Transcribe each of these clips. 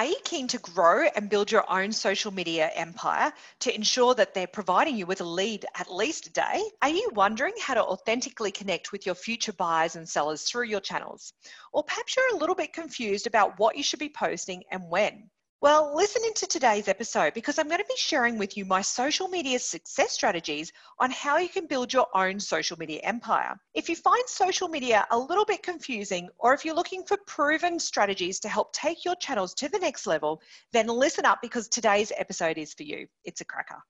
Are you keen to grow and build your own social media empire to ensure that they're providing you with a lead at least a day? Are you wondering how to authentically connect with your future buyers and sellers through your channels? Or perhaps you're a little bit confused about what you should be posting and when? Well, listen into today's episode because I'm going to be sharing with you my social media success strategies on how you can build your own social media empire. If you find social media a little bit confusing, or if you're looking for proven strategies to help take your channels to the next level, then listen up because today's episode is for you. It's a cracker.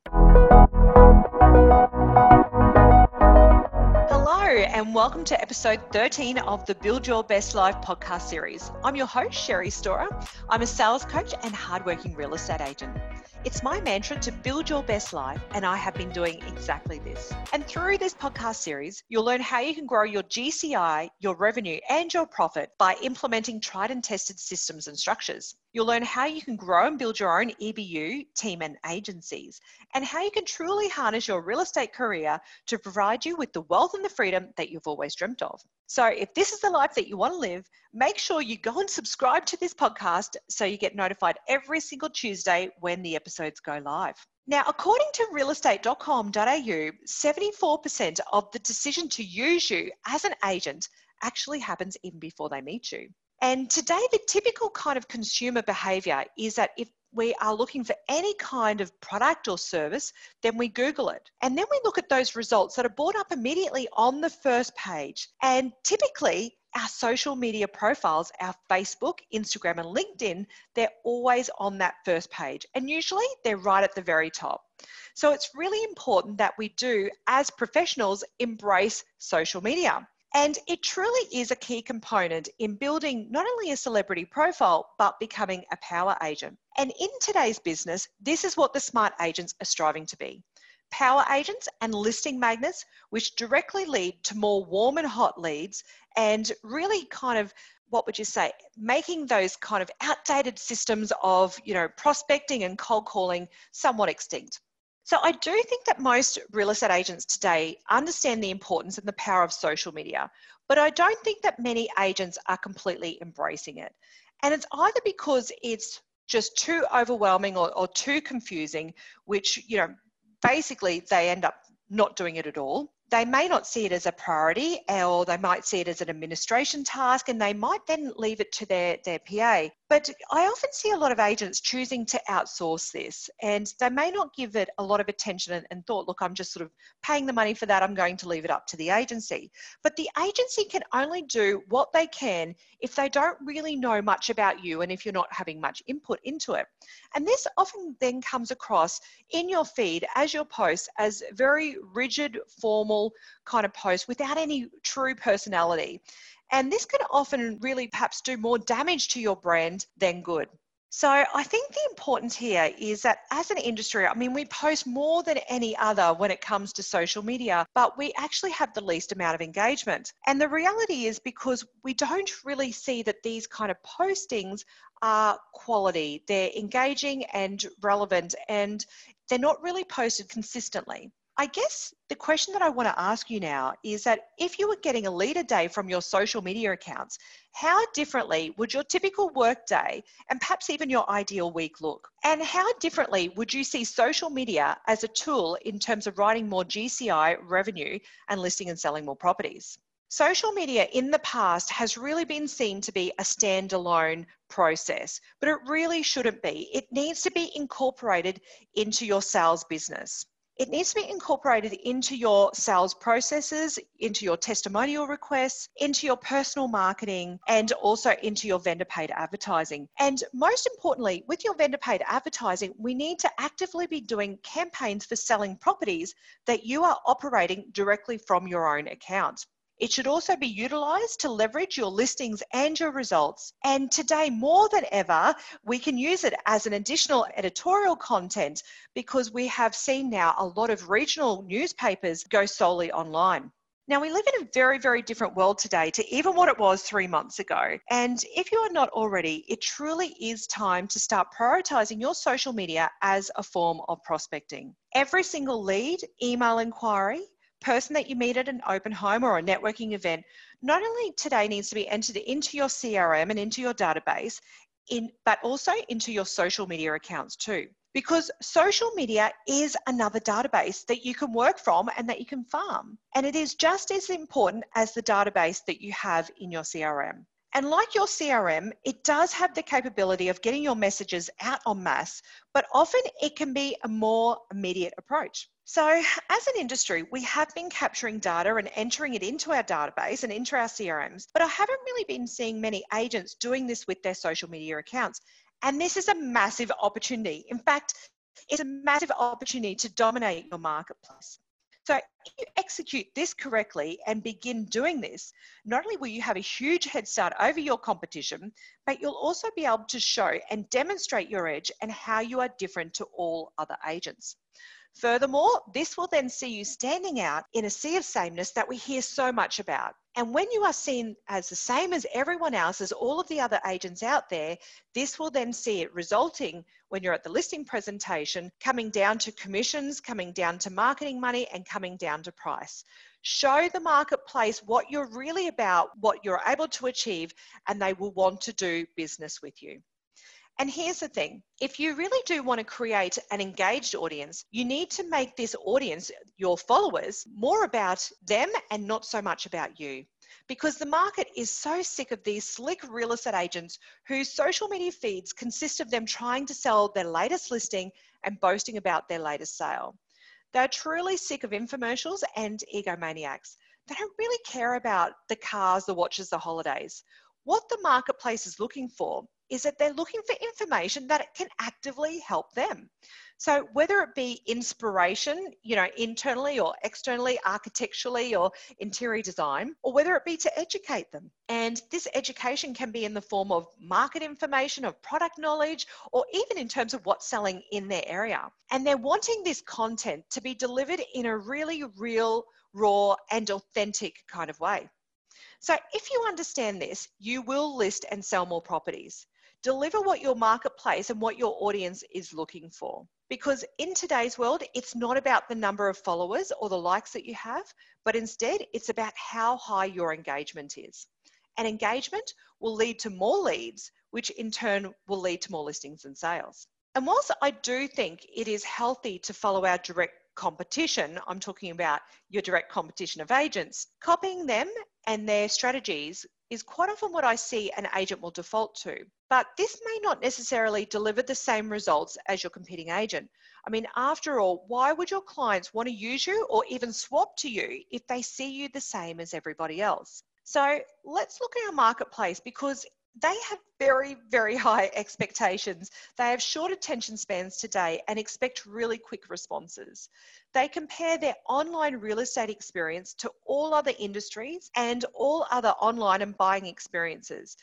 And welcome to episode 13 of the Build Your Best Life podcast series. I'm your host, Sherry Storer. I'm a sales coach and hardworking real estate agent. It's my mantra to build your best life, and I have been doing exactly this. And through this podcast series, you'll learn how you can grow your GCI, your revenue, and your profit by implementing tried and tested systems and structures. You'll learn how you can grow and build your own EBU, team, and agencies, and how you can truly harness your real estate career to provide you with the wealth and the freedom that you've always dreamt of. So, if this is the life that you want to live, make sure you go and subscribe to this podcast so you get notified every single Tuesday when the episodes go live. Now, according to realestate.com.au, 74% of the decision to use you as an agent actually happens even before they meet you. And today, the typical kind of consumer behavior is that if we are looking for any kind of product or service, then we Google it. And then we look at those results that are brought up immediately on the first page. And typically, our social media profiles, our Facebook, Instagram, and LinkedIn, they're always on that first page. And usually they're right at the very top. So it's really important that we do, as professionals, embrace social media. And it truly is a key component in building not only a celebrity profile, but becoming a power agent. And in today's business, this is what the smart agents are striving to be power agents and listing magnets, which directly lead to more warm and hot leads and really kind of what would you say making those kind of outdated systems of you know prospecting and cold calling somewhat extinct so I do think that most real estate agents today understand the importance and the power of social media, but I don't think that many agents are completely embracing it. And it's either because it's just too overwhelming or, or too confusing, which, you know, basically they end up not doing it at all they may not see it as a priority or they might see it as an administration task and they might then leave it to their, their PA. But I often see a lot of agents choosing to outsource this and they may not give it a lot of attention and, and thought, look, I'm just sort of paying the money for that, I'm going to leave it up to the agency. But the agency can only do what they can if they don't really know much about you and if you're not having much input into it. And this often then comes across in your feed as your posts as very rigid, formal kind of posts without any true personality. And this can often really perhaps do more damage to your brand than good. So I think the importance here is that as an industry, I mean, we post more than any other when it comes to social media, but we actually have the least amount of engagement. And the reality is because we don't really see that these kind of postings are quality, they're engaging and relevant, and they're not really posted consistently. I guess the question that I want to ask you now is that if you were getting a lead a day from your social media accounts, how differently would your typical work day and perhaps even your ideal week look? And how differently would you see social media as a tool in terms of writing more GCI revenue and listing and selling more properties? Social media in the past has really been seen to be a standalone process, but it really shouldn't be. It needs to be incorporated into your sales business. It needs to be incorporated into your sales processes, into your testimonial requests, into your personal marketing, and also into your vendor paid advertising. And most importantly, with your vendor paid advertising, we need to actively be doing campaigns for selling properties that you are operating directly from your own account. It should also be utilized to leverage your listings and your results. And today, more than ever, we can use it as an additional editorial content because we have seen now a lot of regional newspapers go solely online. Now, we live in a very, very different world today to even what it was three months ago. And if you are not already, it truly is time to start prioritizing your social media as a form of prospecting. Every single lead, email inquiry, person that you meet at an open home or a networking event not only today needs to be entered into your CRM and into your database, in, but also into your social media accounts too. Because social media is another database that you can work from and that you can farm. And it is just as important as the database that you have in your CRM. And like your CRM, it does have the capability of getting your messages out en masse, but often it can be a more immediate approach. So, as an industry, we have been capturing data and entering it into our database and into our CRMs, but I haven't really been seeing many agents doing this with their social media accounts. And this is a massive opportunity. In fact, it's a massive opportunity to dominate your marketplace. So, if you execute this correctly and begin doing this, not only will you have a huge head start over your competition, but you'll also be able to show and demonstrate your edge and how you are different to all other agents. Furthermore, this will then see you standing out in a sea of sameness that we hear so much about. And when you are seen as the same as everyone else, as all of the other agents out there, this will then see it resulting when you're at the listing presentation, coming down to commissions, coming down to marketing money, and coming down to price. Show the marketplace what you're really about, what you're able to achieve, and they will want to do business with you. And here's the thing if you really do want to create an engaged audience, you need to make this audience, your followers, more about them and not so much about you. Because the market is so sick of these slick real estate agents whose social media feeds consist of them trying to sell their latest listing and boasting about their latest sale. They're truly sick of infomercials and egomaniacs. They don't really care about the cars, the watches, the holidays. What the marketplace is looking for is that they're looking for information that can actively help them. So whether it be inspiration, you know, internally or externally, architecturally or interior design, or whether it be to educate them. And this education can be in the form of market information, of product knowledge, or even in terms of what's selling in their area. And they're wanting this content to be delivered in a really real, raw, and authentic kind of way. So if you understand this, you will list and sell more properties. Deliver what your marketplace and what your audience is looking for. Because in today's world, it's not about the number of followers or the likes that you have, but instead it's about how high your engagement is. And engagement will lead to more leads, which in turn will lead to more listings and sales. And whilst I do think it is healthy to follow our direct competition, I'm talking about your direct competition of agents, copying them and their strategies is quite often what I see an agent will default to. But this may not necessarily deliver the same results as your competing agent. I mean, after all, why would your clients want to use you or even swap to you if they see you the same as everybody else? So let's look at our marketplace because they have very, very high expectations. They have short attention spans today and expect really quick responses. They compare their online real estate experience to all other industries and all other online and buying experiences.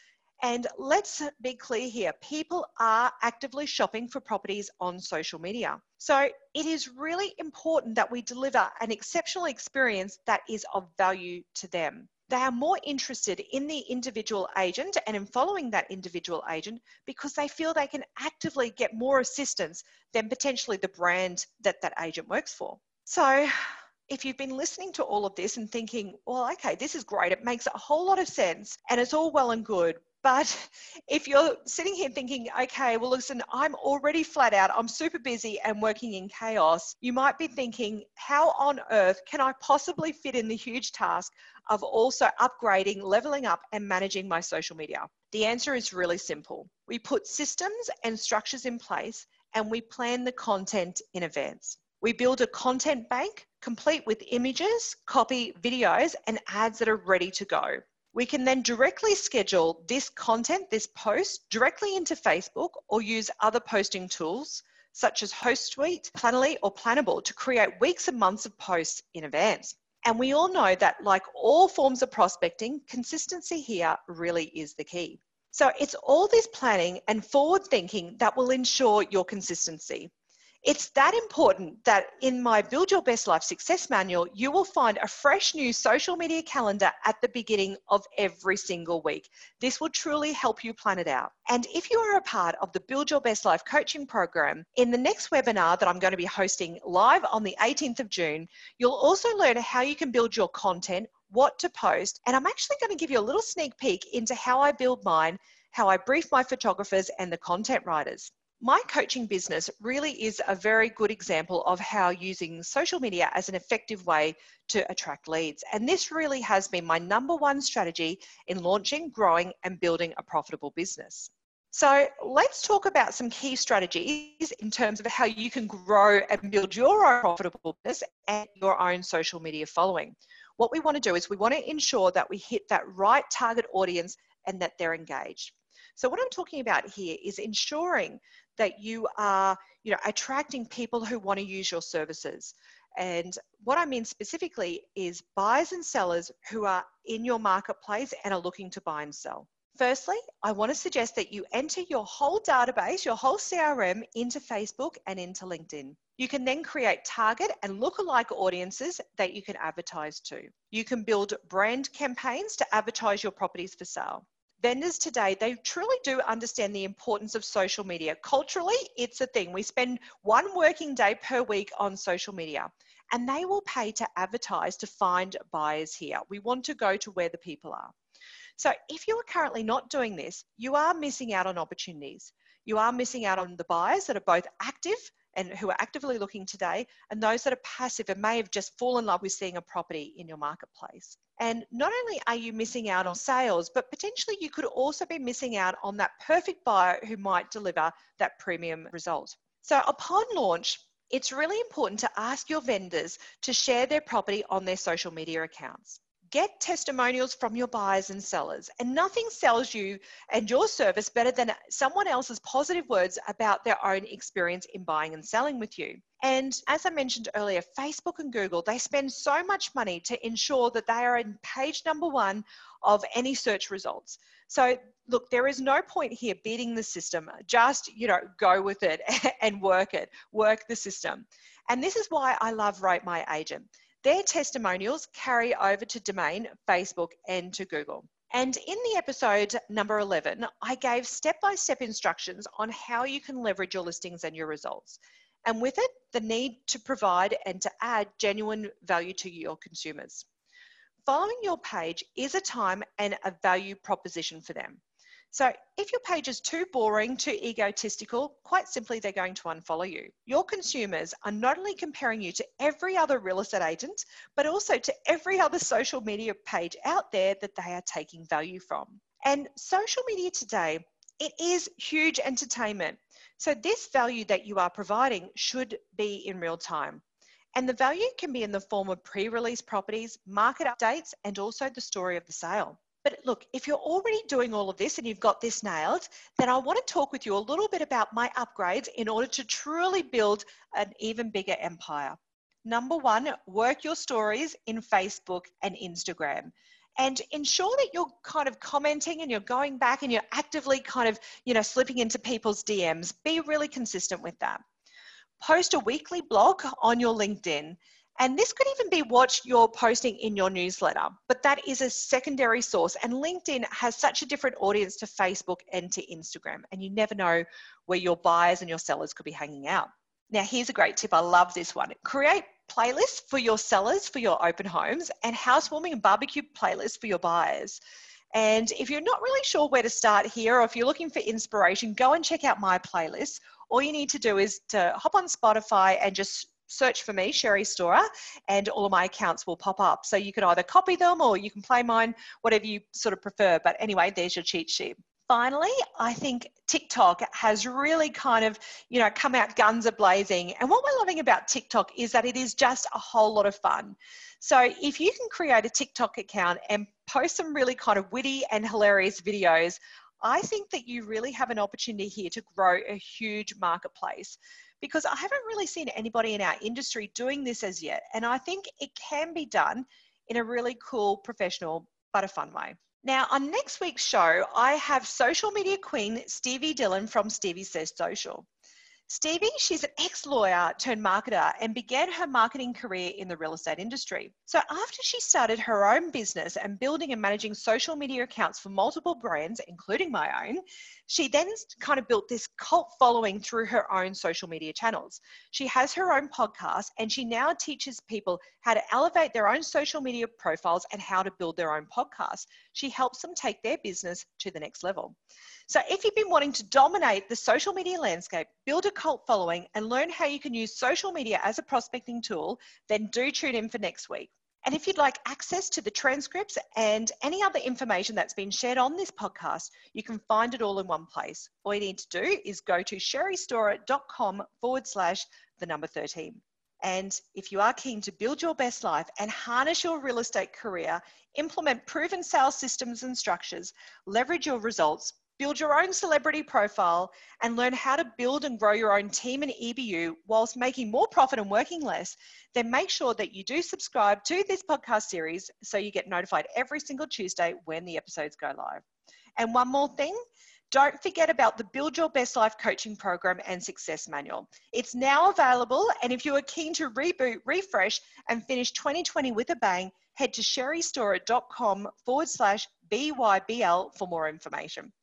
And let's be clear here people are actively shopping for properties on social media. So it is really important that we deliver an exceptional experience that is of value to them they are more interested in the individual agent and in following that individual agent because they feel they can actively get more assistance than potentially the brand that that agent works for. So, if you've been listening to all of this and thinking, well, okay, this is great, it makes a whole lot of sense and it's all well and good, but if you're sitting here thinking, okay, well, listen, I'm already flat out, I'm super busy and working in chaos, you might be thinking, how on earth can I possibly fit in the huge task of also upgrading, leveling up, and managing my social media? The answer is really simple. We put systems and structures in place and we plan the content in advance. We build a content bank complete with images, copy, videos, and ads that are ready to go. We can then directly schedule this content, this post, directly into Facebook or use other posting tools such as Hootsuite, Planoly, or Planable to create weeks and months of posts in advance. And we all know that, like all forms of prospecting, consistency here really is the key. So it's all this planning and forward thinking that will ensure your consistency. It's that important that in my Build Your Best Life Success Manual, you will find a fresh new social media calendar at the beginning of every single week. This will truly help you plan it out. And if you are a part of the Build Your Best Life coaching program, in the next webinar that I'm going to be hosting live on the 18th of June, you'll also learn how you can build your content, what to post, and I'm actually going to give you a little sneak peek into how I build mine how I brief my photographers and the content writers. My coaching business really is a very good example of how using social media as an effective way to attract leads. And this really has been my number one strategy in launching, growing, and building a profitable business. So let's talk about some key strategies in terms of how you can grow and build your own profitable business and your own social media following. What we want to do is we want to ensure that we hit that right target audience and that they're engaged. So what I'm talking about here is ensuring that you are, you know, attracting people who want to use your services. And what I mean specifically is buyers and sellers who are in your marketplace and are looking to buy and sell. Firstly, I want to suggest that you enter your whole database, your whole CRM into Facebook and into LinkedIn. You can then create target and lookalike audiences that you can advertise to. You can build brand campaigns to advertise your properties for sale vendors today, they truly do understand the importance of social media. Culturally, it's a thing. We spend one working day per week on social media and they will pay to advertise to find buyers here. We want to go to where the people are. So if you are currently not doing this, you are missing out on opportunities. You are missing out on the buyers that are both active and who are actively looking today, and those that are passive and may have just fallen in love with seeing a property in your marketplace. And not only are you missing out on sales, but potentially you could also be missing out on that perfect buyer who might deliver that premium result. So upon launch, it's really important to ask your vendors to share their property on their social media accounts. Get testimonials from your buyers and sellers, and nothing sells you and your service better than someone else's positive words about their own experience in buying and selling with you. And as I mentioned earlier, Facebook and Google, they spend so much money to ensure that they are in page number one of any search results. So look, there is no point here beating the system. Just, you know, go with it and work it, work the system. And this is why I love Rate My Agent. Their testimonials carry over to Domain, Facebook, and to Google. And in the episode number 11, I gave step by step instructions on how you can leverage your listings and your results. And with it, the need to provide and to add genuine value to your consumers. Following your page is a time and a value proposition for them. So if your page is too boring, too egotistical, quite simply, they're going to unfollow you. Your consumers are not only comparing you to every other real estate agent, but also to every other social media page out there that they are taking value from. And social media today, it is huge entertainment. So this value that you are providing should be in real time. And the value can be in the form of pre-release properties, market updates, and also the story of the sale. But look, if you're already doing all of this and you've got this nailed, then I want to talk with you a little bit about my upgrades in order to truly build an even bigger empire. Number one, work your stories in Facebook and Instagram and ensure that you're kind of commenting and you're going back and you're actively kind of, you know, slipping into people's DMs. Be really consistent with that. Post a weekly blog on your LinkedIn and this could even be what you're posting in your newsletter, but that is a secondary source. And LinkedIn has such a different audience to Facebook and to Instagram, and you never know where your buyers and your sellers could be hanging out. Now, here's a great tip. I love this one. Create playlists for your sellers for your open homes and housewarming and barbecue playlists for your buyers. And if you're not really sure where to start here, or if you're looking for inspiration, go and check out my playlist. All you need to do is to hop on Spotify and just search for me, Sherry Storer, and all of my accounts will pop up. So you can either copy them or you can play mine, whatever you sort of prefer. But anyway, there's your cheat sheet. Finally, I think TikTok has really kind of, you know, come out guns a blazing. And what we're loving about TikTok is that it is just a whole lot of fun. So if you can create a TikTok account and post some really kind of witty and hilarious videos, I think that you really have an opportunity here to grow a huge marketplace because I haven't really seen anybody in our industry doing this as yet. And I think it can be done in a really cool, professional, but a fun way. Now, on next week's show, I have social media queen Stevie Dillon from Stevie Says Social. Stevie, she's an ex lawyer turned marketer and began her marketing career in the real estate industry. So, after she started her own business and building and managing social media accounts for multiple brands, including my own, she then kind of built this cult following through her own social media channels. She has her own podcast and she now teaches people how to elevate their own social media profiles and how to build their own podcast. She helps them take their business to the next level. So, if you've been wanting to dominate the social media landscape, build a cult following, and learn how you can use social media as a prospecting tool, then do tune in for next week. And if you'd like access to the transcripts and any other information that's been shared on this podcast, you can find it all in one place. All you need to do is go to sherrystorer.com forward slash the number 13. And if you are keen to build your best life and harness your real estate career, implement proven sales systems and structures, leverage your results, build your own celebrity profile, and learn how to build and grow your own team and EBU whilst making more profit and working less, then make sure that you do subscribe to this podcast series so you get notified every single Tuesday when the episodes go live. And one more thing. Don't forget about the Build Your Best Life coaching program and success manual. It's now available, and if you are keen to reboot, refresh, and finish 2020 with a bang, head to sherrystorer.com forward slash BYBL for more information.